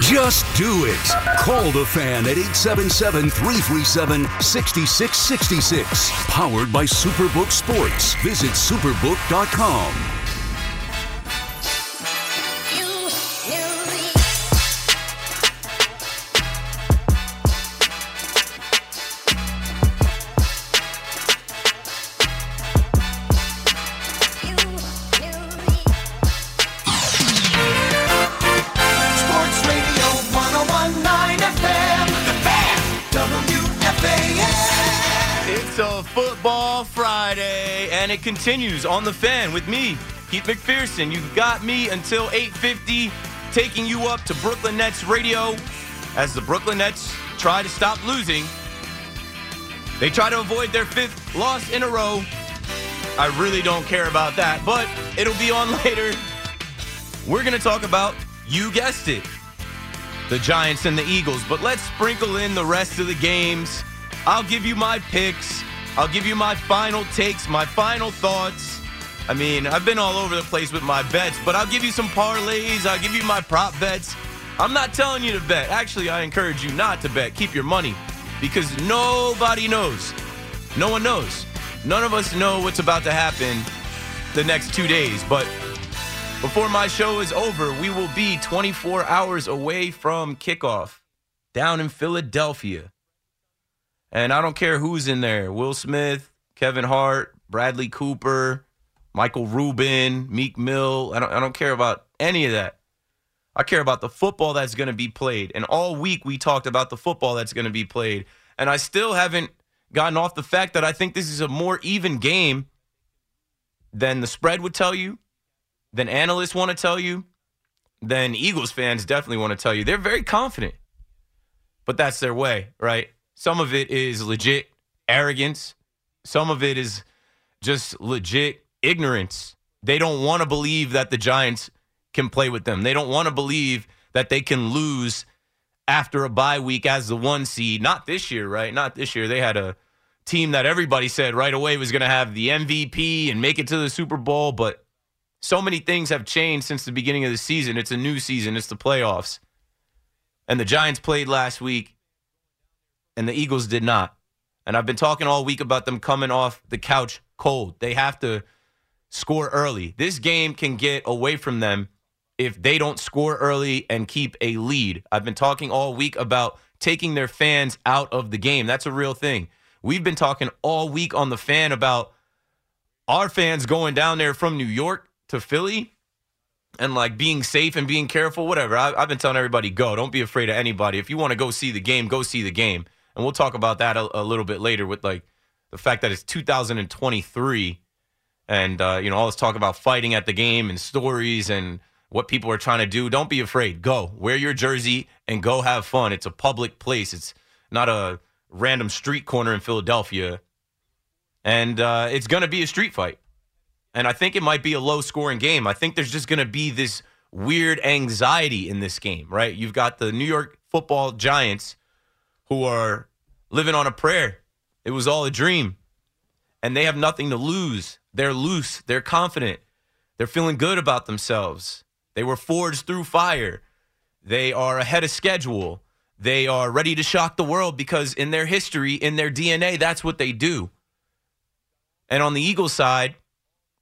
Just do it. Call the fan at 877 337 6666. Powered by Superbook Sports. Visit superbook.com. It continues on the fan with me, Keith McPherson. You've got me until 8:50, taking you up to Brooklyn Nets radio as the Brooklyn Nets try to stop losing. They try to avoid their fifth loss in a row. I really don't care about that, but it'll be on later. We're going to talk about, you guessed it, the Giants and the Eagles, but let's sprinkle in the rest of the games. I'll give you my picks. I'll give you my final takes, my final thoughts. I mean, I've been all over the place with my bets, but I'll give you some parlays. I'll give you my prop bets. I'm not telling you to bet. Actually, I encourage you not to bet. Keep your money because nobody knows. No one knows. None of us know what's about to happen the next two days, but before my show is over, we will be 24 hours away from kickoff down in Philadelphia. And I don't care who's in there Will Smith, Kevin Hart, Bradley Cooper, Michael Rubin, Meek Mill. I don't, I don't care about any of that. I care about the football that's going to be played. And all week we talked about the football that's going to be played. And I still haven't gotten off the fact that I think this is a more even game than the spread would tell you than analysts want to tell you, than Eagles fans definitely want to tell you. They're very confident, but that's their way, right? Some of it is legit arrogance, some of it is just legit ignorance. They don't want to believe that the Giants can play with them. They don't want to believe that they can lose after a bye week as the one seed. Not this year, right? Not this year. They had a team that everybody said right away was going to have the MVP and make it to the Super Bowl, but so many things have changed since the beginning of the season. It's a new season, it's the playoffs. And the Giants played last week, and the Eagles did not. And I've been talking all week about them coming off the couch cold. They have to score early. This game can get away from them if they don't score early and keep a lead. I've been talking all week about taking their fans out of the game. That's a real thing. We've been talking all week on the fan about our fans going down there from New York to Philly and like being safe and being careful, whatever. I, I've been telling everybody, go. Don't be afraid of anybody. If you want to go see the game, go see the game. And we'll talk about that a, a little bit later with like the fact that it's 2023 and, uh, you know, all this talk about fighting at the game and stories and what people are trying to do. Don't be afraid. Go. Wear your jersey and go have fun. It's a public place. It's not a random street corner in Philadelphia. And uh, it's going to be a street fight. And I think it might be a low scoring game. I think there's just going to be this weird anxiety in this game, right? You've got the New York football giants who are living on a prayer. It was all a dream. And they have nothing to lose. They're loose. They're confident. They're feeling good about themselves. They were forged through fire. They are ahead of schedule. They are ready to shock the world because in their history, in their DNA, that's what they do. And on the Eagles side,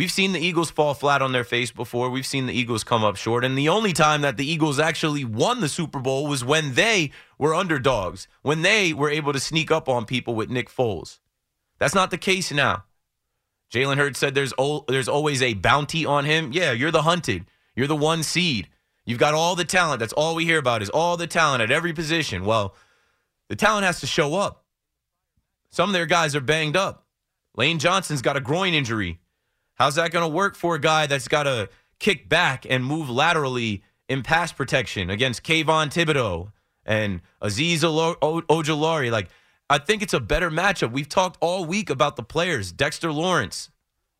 We've seen the Eagles fall flat on their face before. We've seen the Eagles come up short. And the only time that the Eagles actually won the Super Bowl was when they were underdogs, when they were able to sneak up on people with Nick Foles. That's not the case now. Jalen Hurts said there's o- there's always a bounty on him. Yeah, you're the hunted. You're the one seed. You've got all the talent. That's all we hear about is all the talent at every position. Well, the talent has to show up. Some of their guys are banged up. Lane Johnson's got a groin injury. How's that going to work for a guy that's got to kick back and move laterally in pass protection against Kayvon Thibodeaux and Azeez Ojulari? Like, I think it's a better matchup. We've talked all week about the players, Dexter Lawrence,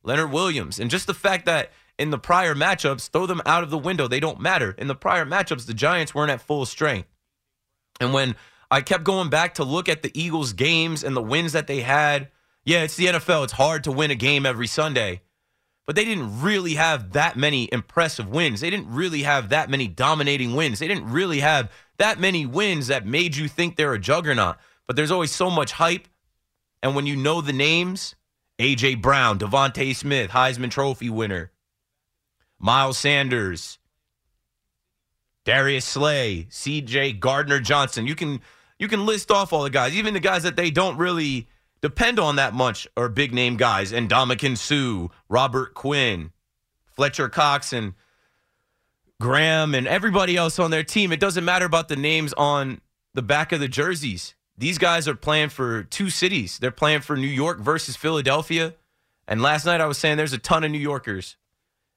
Leonard Williams, and just the fact that in the prior matchups, throw them out of the window. They don't matter. In the prior matchups, the Giants weren't at full strength. And when I kept going back to look at the Eagles' games and the wins that they had, yeah, it's the NFL. It's hard to win a game every Sunday. But they didn't really have that many impressive wins. They didn't really have that many dominating wins. They didn't really have that many wins that made you think they're a juggernaut. But there's always so much hype. And when you know the names, A.J. Brown, DeVonta Smith, Heisman Trophy winner, Miles Sanders, Darius Slay, C.J. Gardner Johnson. You can you can list off all the guys, even the guys that they don't really depend on that much are big name guys. And Dominican Sue, Robert Quinn, Fletcher Cox, and Graham, and everybody else on their team. It doesn't matter about the names on the back of the jerseys. These guys are playing for two cities. They're playing for New York versus Philadelphia. And last night I was saying there's a ton of New Yorkers.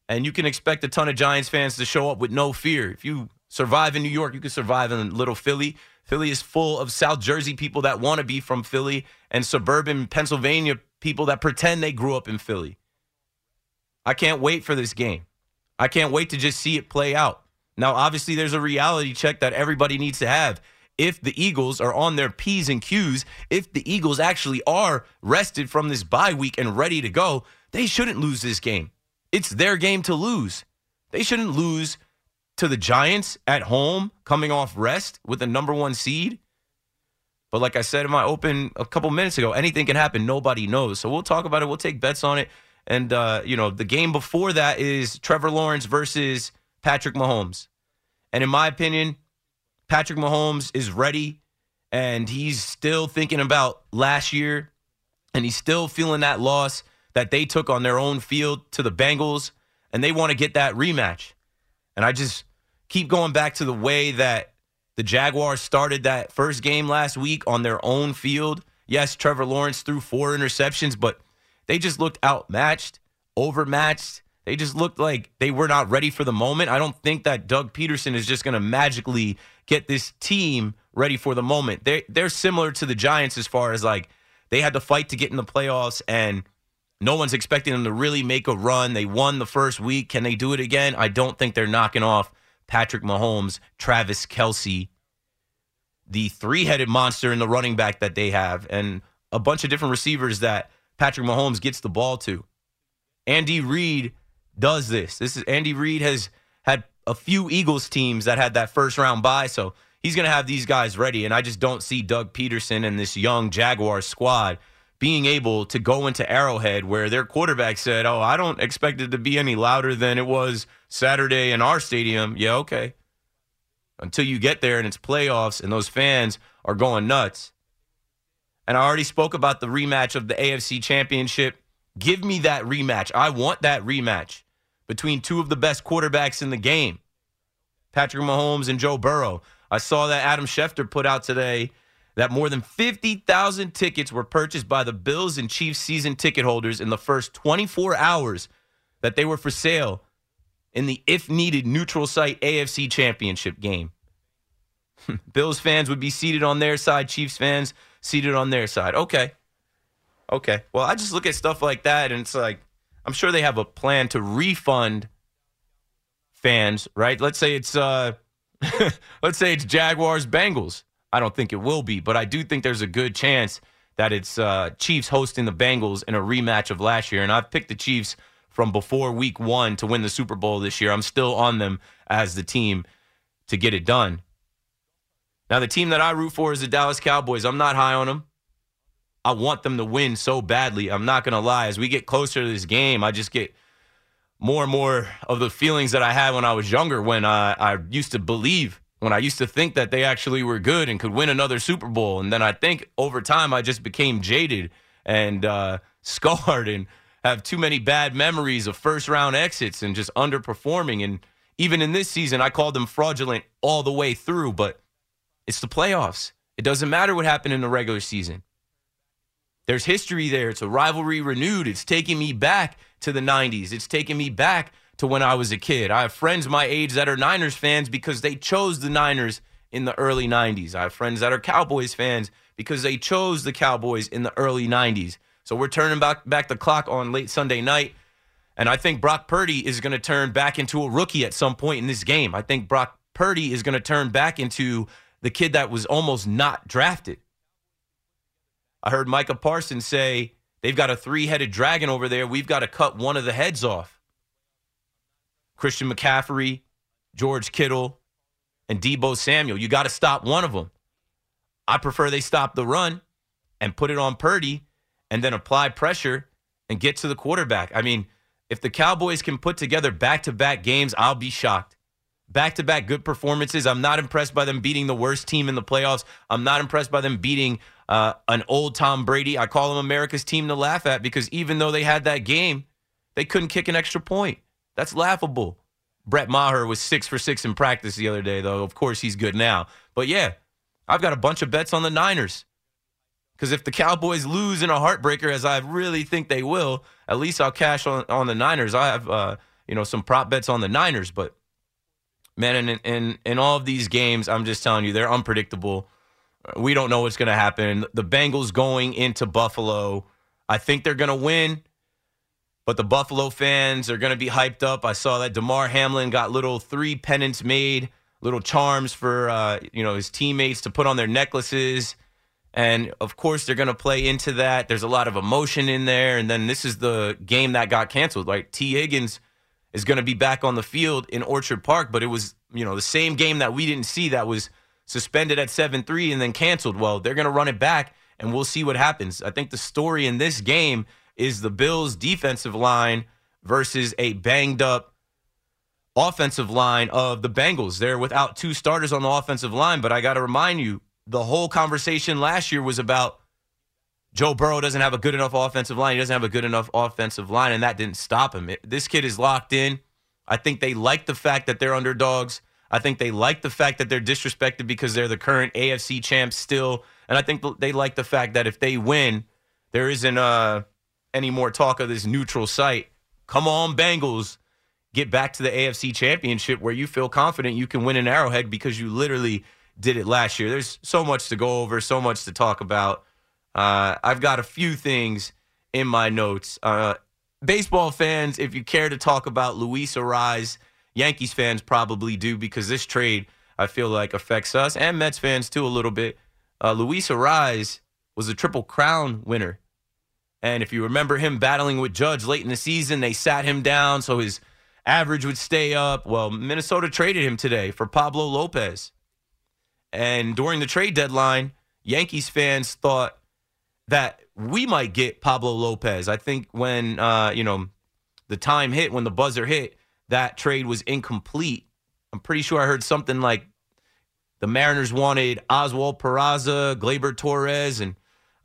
And you can expect a ton of Giants fans to show up with no fear. If you survive in New York, you can survive in little Philly. Philly is full of South Jersey people that want to be from Philly and suburban Pennsylvania people that pretend they grew up in Philly. I can't wait for this game. I can't wait to just see it play out. Now, obviously, there's a reality check that everybody needs to have. If the Eagles are on their P's and Q's, if the Eagles actually are rested from this bye week and ready to go, they shouldn't lose this game. It's their game to lose. They shouldn't lose to the Giants at home coming off rest with the number one seed. But like I said in my open a couple minutes ago, anything can happen. Nobody knows. So we'll talk about it. We'll take bets on it. And, uh, you know, the game before that is Trevor Lawrence versus Patrick Mahomes. And in my opinion, Patrick Mahomes is ready and he's still thinking about last year and he's still feeling that loss that they took on their own field to the Bengals and they want to get that rematch. And I just keep going back to the way that the Jaguars started that first game last week on their own field. Yes, Trevor Lawrence threw four interceptions, but they just looked outmatched, overmatched. They just looked like they were not ready for the moment. I don't think that Doug Pederson is just going to magically get this team ready for the moment. They they're similar to the Giants as far as like they had to fight to get in the playoffs and no one's expecting them to really make a run. They won the first week. Can they do it again? I don't think they're knocking off Patrick Mahomes, Travis Kelce, the three headed monster in the running back that they have, and a bunch of different receivers that Patrick Mahomes gets the ball to. Andy Reid does this. This is Andy Reid has had a few Eagles teams that had that first round bye, so he's going to have these guys ready. And I just don't see Doug Pederson and this young Jaguars squad being able to go into Arrowhead where their quarterback said, "Oh, I don't expect it to be any louder than it was Saturday in our stadium." Yeah, okay. Until you get there and it's playoffs and those fans are going nuts. And I already spoke about the rematch of the AFC Championship. Give me that rematch. I want that rematch between two of the best quarterbacks in the game, Patrick Mahomes and Joe Burrow. I saw that Adam Schefter put out today that more than 50,000 tickets were purchased by the Bills and Chiefs season ticket holders in the first 24 hours that they were for sale in the if needed neutral site AFC Championship game. Bills fans would be seated on their side, Chiefs fans seated on their side. Okay. Okay. Well, I just look at stuff like that and it's like, I'm sure they have a plan to refund fans, right? Let's say it's uh let's say it's Jaguars Bengals. I don't think it will be, but I do think there's a good chance that it's uh, Chiefs hosting the Bengals in a rematch of last year. And I've picked the Chiefs from before week one to win the Super Bowl this year. I'm still on them as the team to get it done. Now, the team that I root for is the Dallas Cowboys. I'm not high on them. I want them to win so badly. I'm not going to lie. As we get closer to this game, I just get more and more of the feelings that I had when I was younger, when I, I used to believe, when I used to think that they actually were good and could win another Super Bowl. And then I think over time I just became jaded and uh, scarred and have too many bad memories of first round exits and just underperforming. And even in this season, I called them fraudulent all the way through, but it's the playoffs. It doesn't matter what happened in the regular season. There's history there. It's a rivalry renewed. It's taking me back to the 90s. It's taking me back to when I was a kid. I have friends my age that are Niners fans because they chose the Niners in the early 90s. I have friends that are Cowboys fans because they chose the Cowboys in the early 90s. So we're turning back back the clock on late Sunday night. And I think Brock Purdy is going to turn back into a rookie at some point in this game. I think Brock Purdy is going to turn back into the kid that was almost not drafted. I heard Micah Parsons say they've got a three headed dragon over there. We've got to cut one of the heads off. Christian McCaffrey, George Kittle, and Deebo Samuel. You got to stop one of them. I prefer they stop the run and put it on Purdy and then apply pressure and get to the quarterback. I mean, if the Cowboys can put together back to back games, I'll be shocked. Back to back good performances. I'm not impressed by them beating the worst team in the playoffs. I'm not impressed by them beating uh, an old Tom Brady. I call them America's team to laugh at because even though they had that game, they couldn't kick an extra point. That's laughable. Brett Maher was six for six in practice the other day, though. Of course, he's good now. But yeah, I've got a bunch of bets on the Niners. Because if the Cowboys lose in a heartbreaker, as I really think they will, at least I'll cash on, on the Niners. I have uh, you know some prop bets on the Niners, but man, in, in in all of these games, I'm just telling you, they're unpredictable. We don't know what's going to happen. The Bengals going into Buffalo, I think they're going to win, but the Buffalo fans are going to be hyped up. I saw that Damar Hamlin got little three pennants made, little charms for uh, you know his teammates to put on their necklaces. And of course, they're going to play into that. There's a lot of emotion in there. And then this is the game that got canceled. Like Tee Higgins is going to be back on the field in Orchard Park, but it was, you know, the same game that we didn't see that was suspended at 7 3 and then canceled. Well, they're going to run it back and we'll see what happens. I think the story in this game is the Bills' defensive line versus a banged up offensive line of the Bengals. They're without two starters on the offensive line, but I got to remind you, the whole conversation last year was about Joe Burrow doesn't have a good enough offensive line. He doesn't have a good enough offensive line, and that didn't stop him. It, this kid is locked in. I think they like the fact that they're underdogs. I think they like the fact that they're disrespected because they're the current AFC champs still. And I think they like the fact that if they win, there isn't uh, any more talk of this neutral site. Come on, Bengals. Get back to the AFC championship where you feel confident you can win an arrowhead because you literally did it last year. There's so much to go over, so much to talk about. Uh, I've got a few things in my notes. Uh, baseball fans, if you care to talk about Luis Arraez, Yankees fans probably do because this trade I feel like affects us and Mets fans too a little bit. Uh, Luis Arraez was a Triple Crown winner. And if you remember him battling with Judge late in the season, they sat him down so his average would stay up. Well, Minnesota traded him today for Pablo Lopez. And during the trade deadline, Yankees fans thought that we might get Pablo Lopez. I think when uh, you know the time hit, when the buzzer hit, that trade was incomplete. I'm pretty sure I heard something like the Mariners wanted Oswald Peraza, Gleyber Torres, and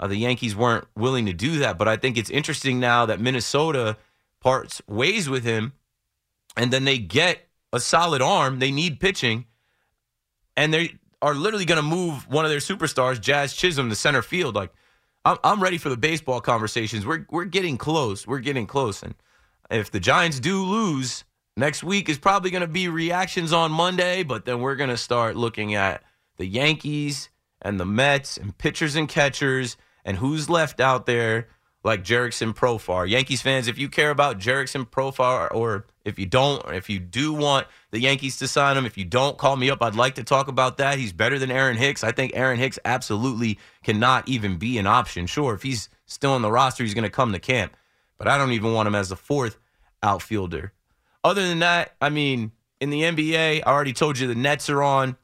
uh, the Yankees weren't willing to do that. But I think it's interesting now that Minnesota parts ways with him, and then they get a solid arm. They need pitching, and they are literally going to move one of their superstars, Jazz Chisholm, to center field. Like, I'm, I'm ready for the baseball conversations. We're we're getting close. We're getting close. And if the Giants do lose next week, is probably going to be reactions on Monday. But then we're going to start looking at the Yankees and the Mets and pitchers and catchers and who's left out there like Jurickson Profar. Yankees fans, if you care about Jurickson Profar, or if you don't, or if you do want the Yankees to sign him, if you don't, call me up. I'd like to talk about that. He's better than Aaron Hicks. I think Aaron Hicks absolutely cannot even be an option. Sure, if he's still on the roster, he's going to come to camp, but I don't even want him as the fourth outfielder. Other than that, I mean, in the NBA, I already told you the Nets are on,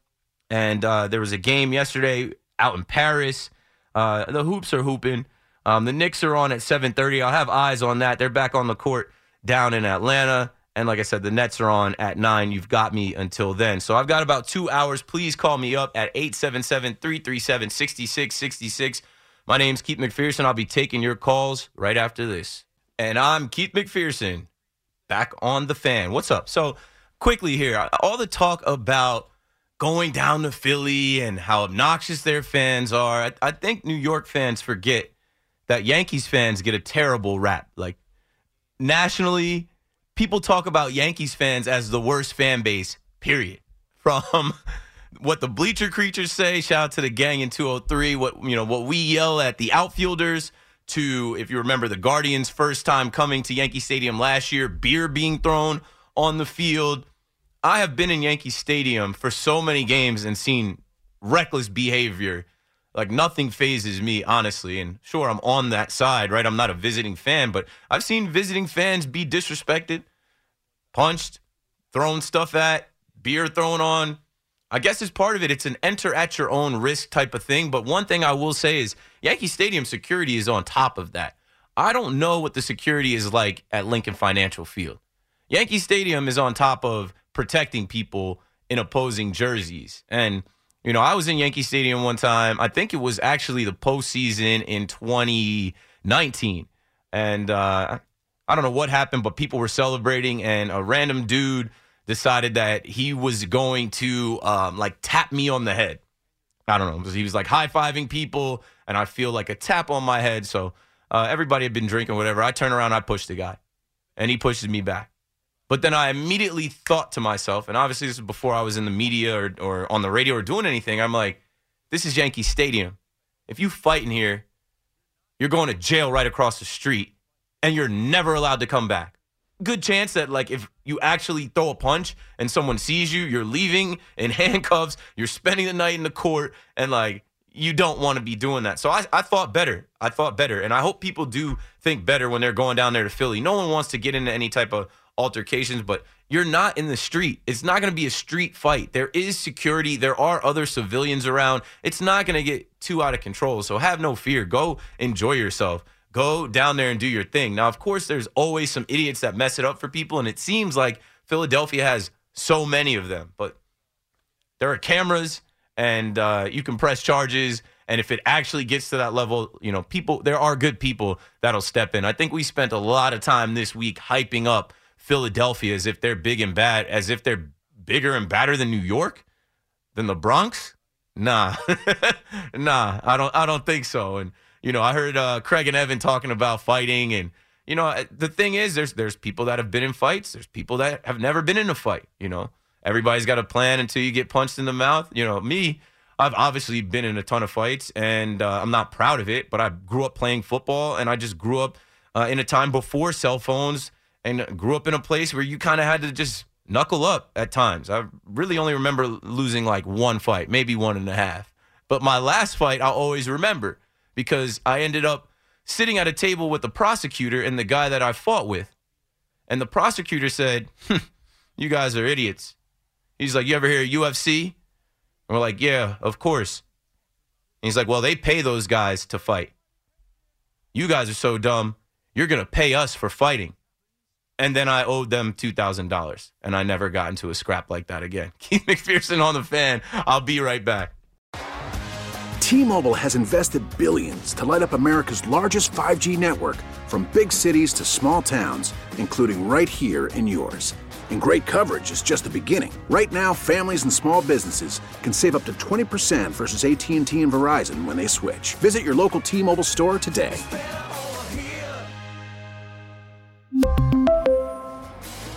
and uh, there was a game yesterday out in Paris. Uh, the hoops are hooping. Um, the Knicks are on at 7:30. I'll have eyes on that. They're back on the court down in Atlanta. And like I said, the Nets are on at 9. You've got me until then. So I've got about two hours. Please call me up at 877 337 6666. My name's Keith McPherson. I'll be taking your calls right after this. And I'm Keith McPherson, back on the fan. What's up? So, quickly here, all the talk about going down to Philly and how obnoxious their fans are. I, I think New York fans forget that Yankees fans get a terrible rap. Like, nationally, people talk about Yankees fans as the worst fan base, period. From what the bleacher creatures say, shout out to the gang in 203, what you know, what we yell at the outfielders to if you remember the Guardians first time coming to Yankee Stadium last year, beer being thrown on the field. I have been in Yankee Stadium for so many games and seen reckless behavior. Like nothing phases me, honestly. And sure, I'm on that side, right? I'm not a visiting fan, but I've seen visiting fans be disrespected, punched, thrown stuff at, beer thrown on. I guess as part of it, it's an enter at your own risk type of thing. But one thing I will say is Yankee Stadium security is on top of that. I don't know what the security is like at Lincoln Financial Field. Yankee Stadium is on top of protecting people in opposing jerseys. And, you know, I was in Yankee Stadium one time. I think it was actually the postseason in 2019. And uh, I don't know what happened, but people were celebrating, and a random dude decided that he was going to um, like tap me on the head. I don't know. He was like high fiving people, and I feel like a tap on my head. So uh, everybody had been drinking, whatever. I turn around, I push the guy, and he pushes me back. But then I immediately thought to myself, and obviously this is before I was in the media or, or on the radio or doing anything. I'm like, this is Yankee Stadium. If you fight in here, you're going to jail right across the street, and you're never allowed to come back good chance that like if you actually throw a punch and someone sees you, you're leaving in handcuffs, you're spending the night in the court, and like you don't want to be doing that. So I, I thought better. I thought better. And I hope people do think better when they're going down there to Philly. No one wants to get into any type of altercations, but you're not in the street. It's not going to be a street fight. There is security. There are other civilians around. It's not going to get too out of control. So have no fear. Go enjoy yourself. Go down there and do your thing. Now, of course, there's always some idiots that mess it up for people, and it seems like Philadelphia has so many of them. But there are cameras, and uh, you can press charges. And if it actually gets to that level, you know, people, there are good people that'll step in. I think we spent a lot of time this week hyping up Philadelphia as if they're big and bad, as if they're bigger and badder than New York, than the Bronx. Nah, nah, I don't, I don't think so. And you know, I heard uh, Craig and Evan talking about fighting, and you know, the thing is, there's there's people that have been in fights, there's people that have never been in a fight. You know, everybody's got a plan until you get punched in the mouth. You know, me, I've obviously been in a ton of fights, and uh, I'm not proud of it, but I grew up playing football, and I just grew up uh, in a time before cell phones, and grew up in a place where you kind of had to just knuckle up at times. I really only remember losing like one fight, maybe one and a half. But my last fight, I'll always remember because I ended up sitting at a table with the prosecutor and the guy that I fought with. And the prosecutor said, hmm, You guys are idiots. He's like, You ever hear UFC? And we're like, Yeah, of course. And he's like, Well, they pay those guys to fight. You guys are so dumb. You're going to pay us for fighting. And then I owed them $2,000. And I never got into a scrap like that again. Keith McPherson on the fan. I'll be right back. T-Mobile has invested billions to light up America's largest 5G network from big cities to small towns, including right here in yours. And great coverage is just the beginning. Right now, families and small businesses can save up to 20% versus AT&T and Verizon when they switch. Visit your local T-Mobile store today.